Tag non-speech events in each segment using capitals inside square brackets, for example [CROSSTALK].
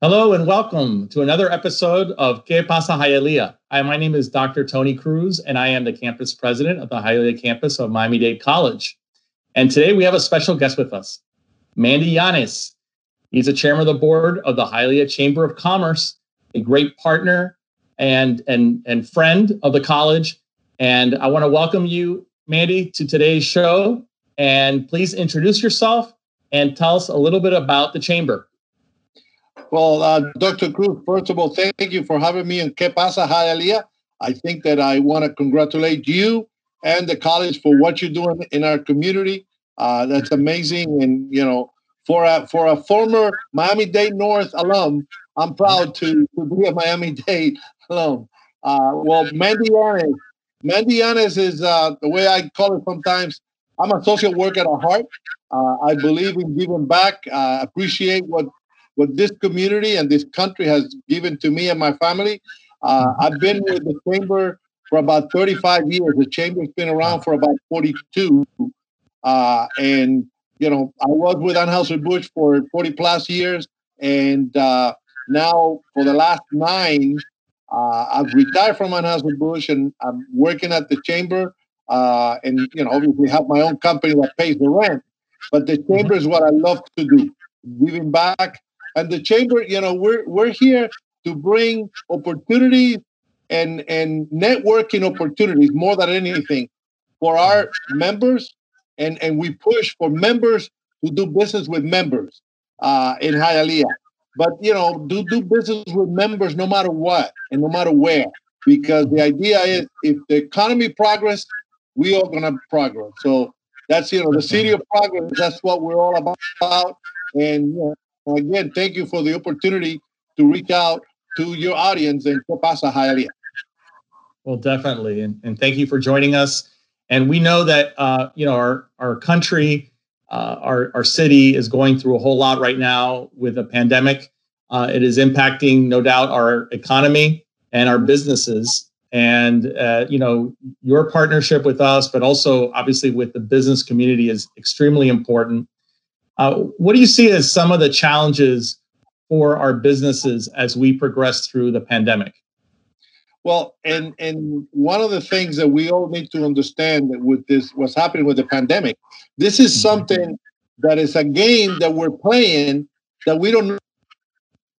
Hello and welcome to another episode of Que Pasa Hialeah. Hi, my name is Dr. Tony Cruz, and I am the campus president of the Hialeah campus of Miami Dade College. And today we have a special guest with us, Mandy Yanes. He's the chairman of the board of the Hialeah Chamber of Commerce, a great partner and, and, and friend of the college. And I want to welcome you, Mandy, to today's show. And please introduce yourself and tell us a little bit about the chamber. Well, uh, Dr. Cruz, first of all, thank you for having me in Que Pasa Hialeah. I think that I want to congratulate you and the college for what you're doing in our community. Uh, that's amazing, and you know, for a for a former Miami Dade North alum, I'm proud to, to be a Miami Dade [LAUGHS] alum. Uh, well, Mandy Yanes, Mandy Yanes is uh, the way I call it sometimes. I'm a social worker at heart. Uh, I believe in giving back. I appreciate what what this community and this country has given to me and my family. Uh, I've been with the chamber for about 35 years. The chamber's been around for about 42. Uh, and, you know, I was with Anheuser-Busch for 40 plus years. And uh, now for the last nine, uh, I've retired from Anheuser-Busch and I'm working at the chamber. Uh, and, you know, obviously have my own company that pays the rent. But the chamber is what I love to do, giving back and the chamber, you know, we're we're here to bring opportunities and and networking opportunities more than anything for our members, and and we push for members to do business with members uh, in Hialeah. But you know, do do business with members no matter what and no matter where, because the idea is if the economy progress, we all gonna progress. So that's you know the city of progress. That's what we're all about. And you know, again, thank you for the opportunity to reach out to your audience and ¿Qué pasa, Hialeah? Well, definitely. And, and thank you for joining us. And we know that, uh, you know, our, our country, uh, our, our city is going through a whole lot right now with a pandemic. Uh, it is impacting, no doubt, our economy and our businesses. And, uh, you know, your partnership with us, but also obviously with the business community is extremely important. Uh, what do you see as some of the challenges for our businesses as we progress through the pandemic? Well, and and one of the things that we all need to understand that with this what's happening with the pandemic, this is mm-hmm. something that is a game that we're playing that we don't know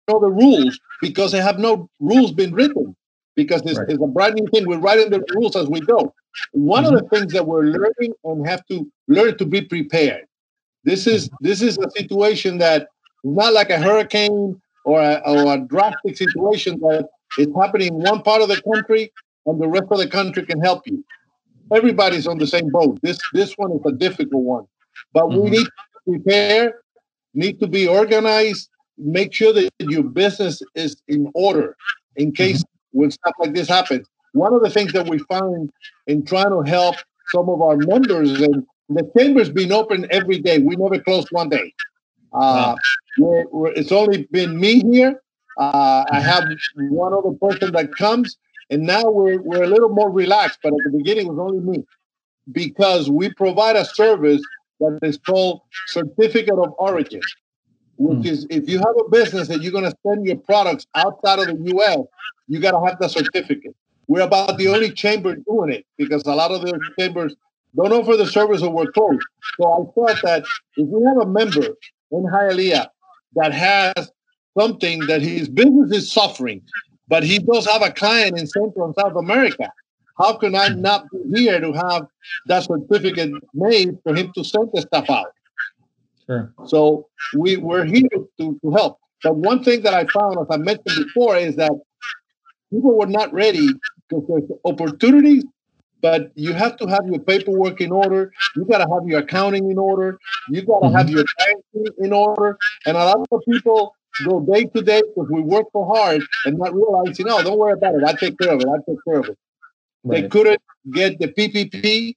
the rules because they have no rules been written because it's, right. it's a brand new thing. We're writing the rules as we go. One mm-hmm. of the things that we're learning and have to learn to be prepared. This is this is a situation that is not like a hurricane or a, or a drastic situation that is happening in one part of the country and the rest of the country can help you. Everybody's on the same boat. This this one is a difficult one, but mm-hmm. we need to prepare, need to be organized, make sure that your business is in order in case mm-hmm. when stuff like this happens. One of the things that we find in trying to help some of our members and the chamber's been open every day. We never closed one day. Uh, we're, we're, it's only been me here. Uh, I have one other person that comes, and now we're, we're a little more relaxed. But at the beginning, it was only me because we provide a service that is called Certificate of Origin, which mm. is if you have a business and you're going to send your products outside of the U.S., you got to have the certificate. We're about the only chamber doing it because a lot of the chambers don't offer the service or we're closed. So I thought that if we have a member in Hialeah that has something that his business is suffering, but he does have a client in Central and South America, how can I not be here to have that certificate made for him to send the stuff out? Sure. So we, we're here to, to help. But one thing that I found, as I mentioned before, is that people were not ready because there's opportunities but you have to have your paperwork in order. You got to have your accounting in order. You got to mm-hmm. have your banking in order. And a lot of people go day to day because we work so hard and not realizing, no, don't worry about it. I take care of it. I take care of it. Right. They couldn't get the PPP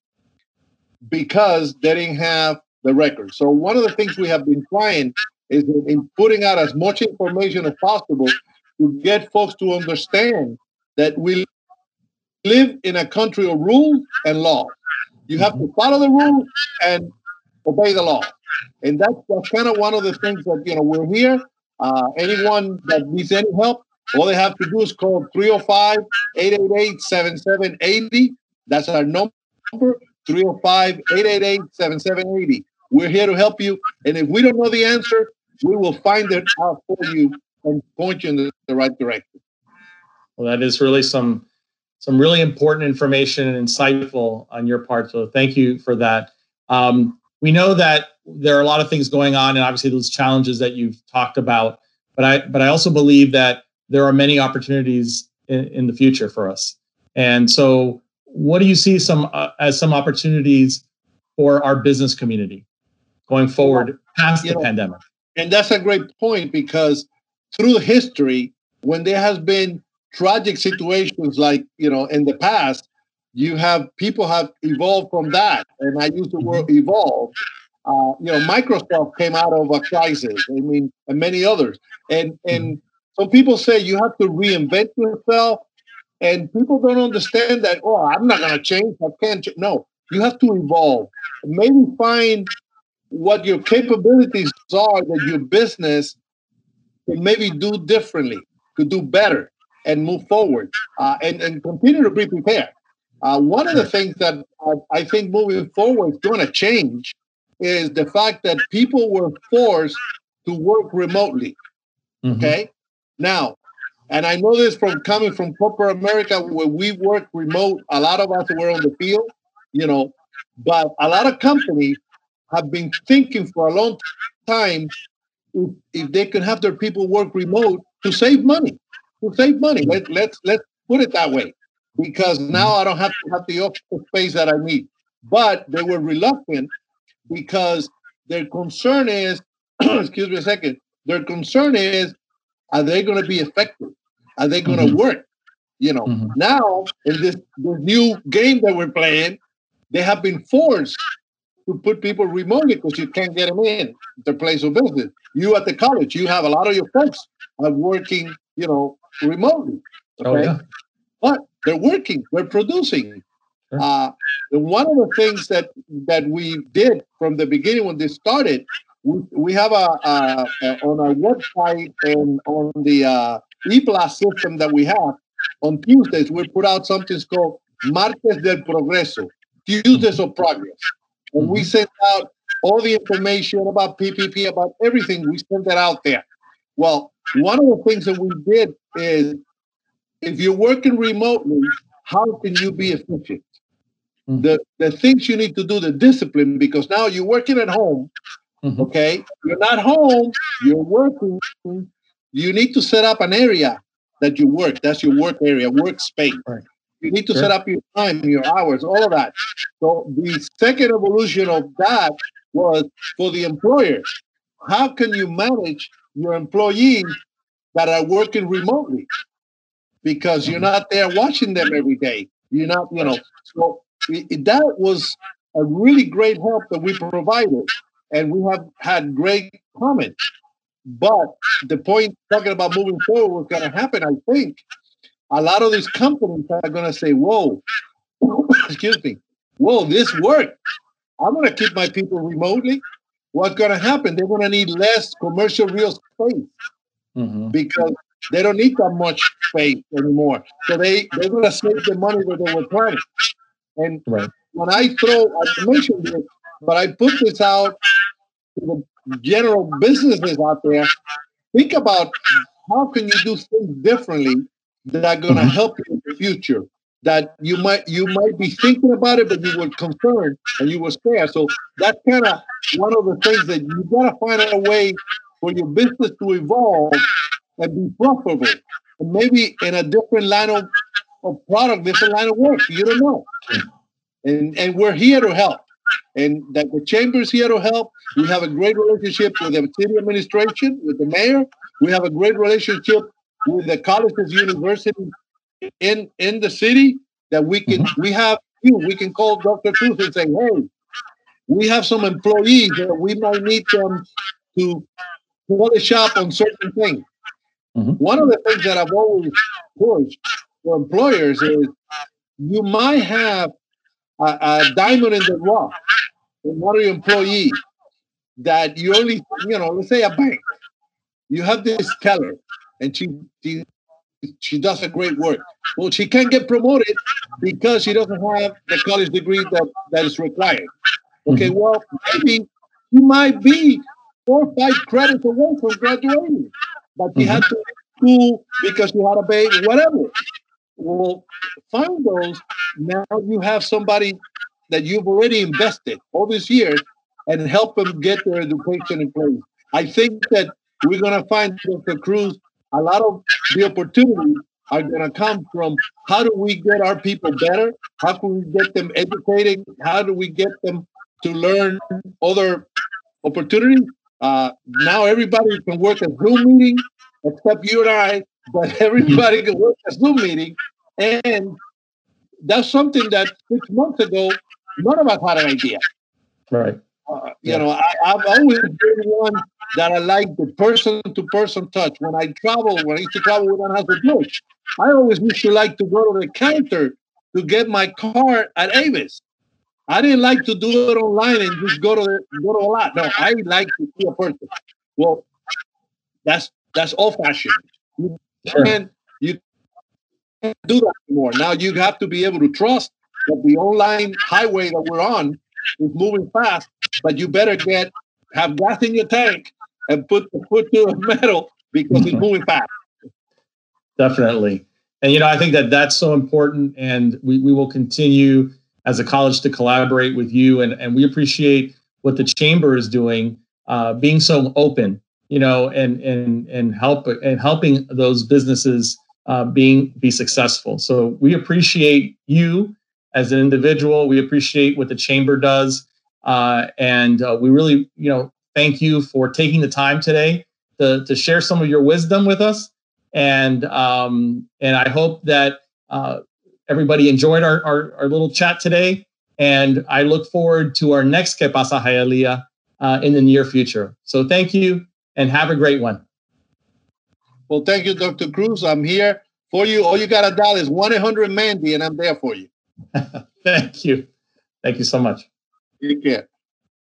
because they didn't have the record. So one of the things we have been trying is in putting out as much information as possible to get folks to understand that we live in a country of rules and law. You have to follow the rules and obey the law. And that's, that's kind of one of the things that, you know, we're here. Uh, anyone that needs any help, all they have to do is call 305 888 7780. That's our number 305 888 7780. We're here to help you. And if we don't know the answer, we will find it out for you and point you in the, the right direction. Well, that is really some some really important information and insightful on your part. So thank you for that. Um, we know that there are a lot of things going on, and obviously those challenges that you've talked about. But I but I also believe that there are many opportunities in, in the future for us. And so, what do you see some uh, as some opportunities for our business community going forward past the know, pandemic? And that's a great point because through history, when there has been tragic situations like you know in the past, you have people have evolved from that, and I use the word mm-hmm. evolve. Uh, you know, Microsoft came out of a crisis. I mean, and many others, and and some people say you have to reinvent yourself, and people don't understand that. Oh, I'm not going to change. I can't. Ch-. No, you have to evolve. Maybe find what your capabilities are that your business can maybe do differently, could do better, and move forward, uh, and and continue to be prepared. Uh, one of the things that I, I think moving forward is going to change is the fact that people were forced to work remotely. Mm-hmm. Okay, now, and I know this from coming from corporate America where we work remote. A lot of us were on the field, you know, but a lot of companies have been thinking for a long time if, if they can have their people work remote to save money, to save money. Let, let's let's put it that way, because now I don't have to have the office space that I need. But they were reluctant because their concern is, [CLEARS THROAT] excuse me a second, their concern is, are they going to be effective? Are they going to mm-hmm. work? You know, mm-hmm. now in this, this new game that we're playing, they have been forced to put people remotely because you can't get them in their place of business. You at the college, you have a lot of your folks are working, you know, remotely. Oh, okay? Oh, yeah. But they're working, they're producing. Sure. Uh, one of the things that that we did from the beginning when this started, we, we have a, a, a on our website and on the uh, e-blast system that we have on Tuesdays, we put out something called Martes del Progreso, Tuesdays of Progress. And we mm-hmm. send out all the information about PPP, about everything. We send that out there. Well, one of the things that we did is if you're working remotely, how can you be efficient? Mm-hmm. The, the things you need to do, the discipline, because now you're working at home, mm-hmm. okay? You're not home, you're working. You need to set up an area that you work. That's your work area, workspace. Right. You need to sure. set up your time, your hours, all of that. So the second evolution of that was for the employer. How can you manage your employees that are working remotely? Because you're not there watching them every day. You're not, you know. So that was a really great help that we provided, and we have had great comments. But the point talking about moving forward was going to happen, I think, a lot of these companies are going to say, whoa, [COUGHS] excuse me, whoa, this worked. I'm going to keep my people remotely. What's going to happen? They're going to need less commercial real space mm-hmm. because they don't need that much space anymore. So they, they're going to save the money that they were planning. And right. when I throw, I mentioned this, but I put this out to the general businesses out there. Think about how can you do things differently that are going to mm-hmm. help you in the future that you might you might be thinking about it, but you were concerned and you were scared. So that's kind of one of the things that you gotta find a way for your business to evolve and be profitable. And maybe in a different line of, of product, different line of work. You don't know. And and we're here to help. And that the chamber is here to help. We have a great relationship with the city administration, with the mayor. We have a great relationship with the colleges, universities in in the city that we can mm-hmm. we have you we can call Dr. Cruz and say, hey, we have some employees that we might need them to polish up on certain things. Mm-hmm. One of the things that I've always pushed for employers is you might have a, a diamond in the rough in one of your employees that you only, you know, let's say a bank you have this teller, and she, she she does a great work. Well, she can't get promoted because she doesn't have the college degree that, that is required. Okay, mm-hmm. well, maybe she might be four or five credits away from graduating, but she mm-hmm. had to school because she had a baby, whatever. Well, find those. Now you have somebody that you've already invested all these years and help them get their education in place. I think that we're going to find Dr. Cruz a lot of the opportunities are going to come from how do we get our people better? How can we get them educated? How do we get them to learn other opportunities? Uh, now everybody can work a Zoom meeting except you and I, but [LAUGHS] everybody can work a Zoom meeting. And that's something that six months ago, none of us had an idea. Right. Uh, you know, I, have always been one that I like the person to person touch. When I travel, when I used to travel with Anheuser-Busch, I always used to like to go to the counter to get my car at Avis. I didn't like to do it online and just go to go to a lot. No, I like to see a person. Well, that's that's old fashioned. You you can't do that anymore. Now you have to be able to trust that the online highway that we're on is moving fast, but you better get have gas in your tank and put the foot to the [LAUGHS] metal because it's moving fast. Definitely. And you know, I think that that's so important, and we, we will continue as a college to collaborate with you, and, and we appreciate what the chamber is doing, uh, being so open, you know, and and and help and helping those businesses uh, being be successful. So we appreciate you as an individual. We appreciate what the chamber does, uh, and uh, we really, you know, thank you for taking the time today to, to share some of your wisdom with us. And um, and I hope that uh, everybody enjoyed our, our, our, little chat today. And I look forward to our next Que Pasa Hialeah uh, in the near future. So thank you and have a great one. Well, thank you, Dr. Cruz. I'm here for you. All you got to dial is 1 800 Mandy, and I'm there for you. [LAUGHS] thank you. Thank you so much. Take care.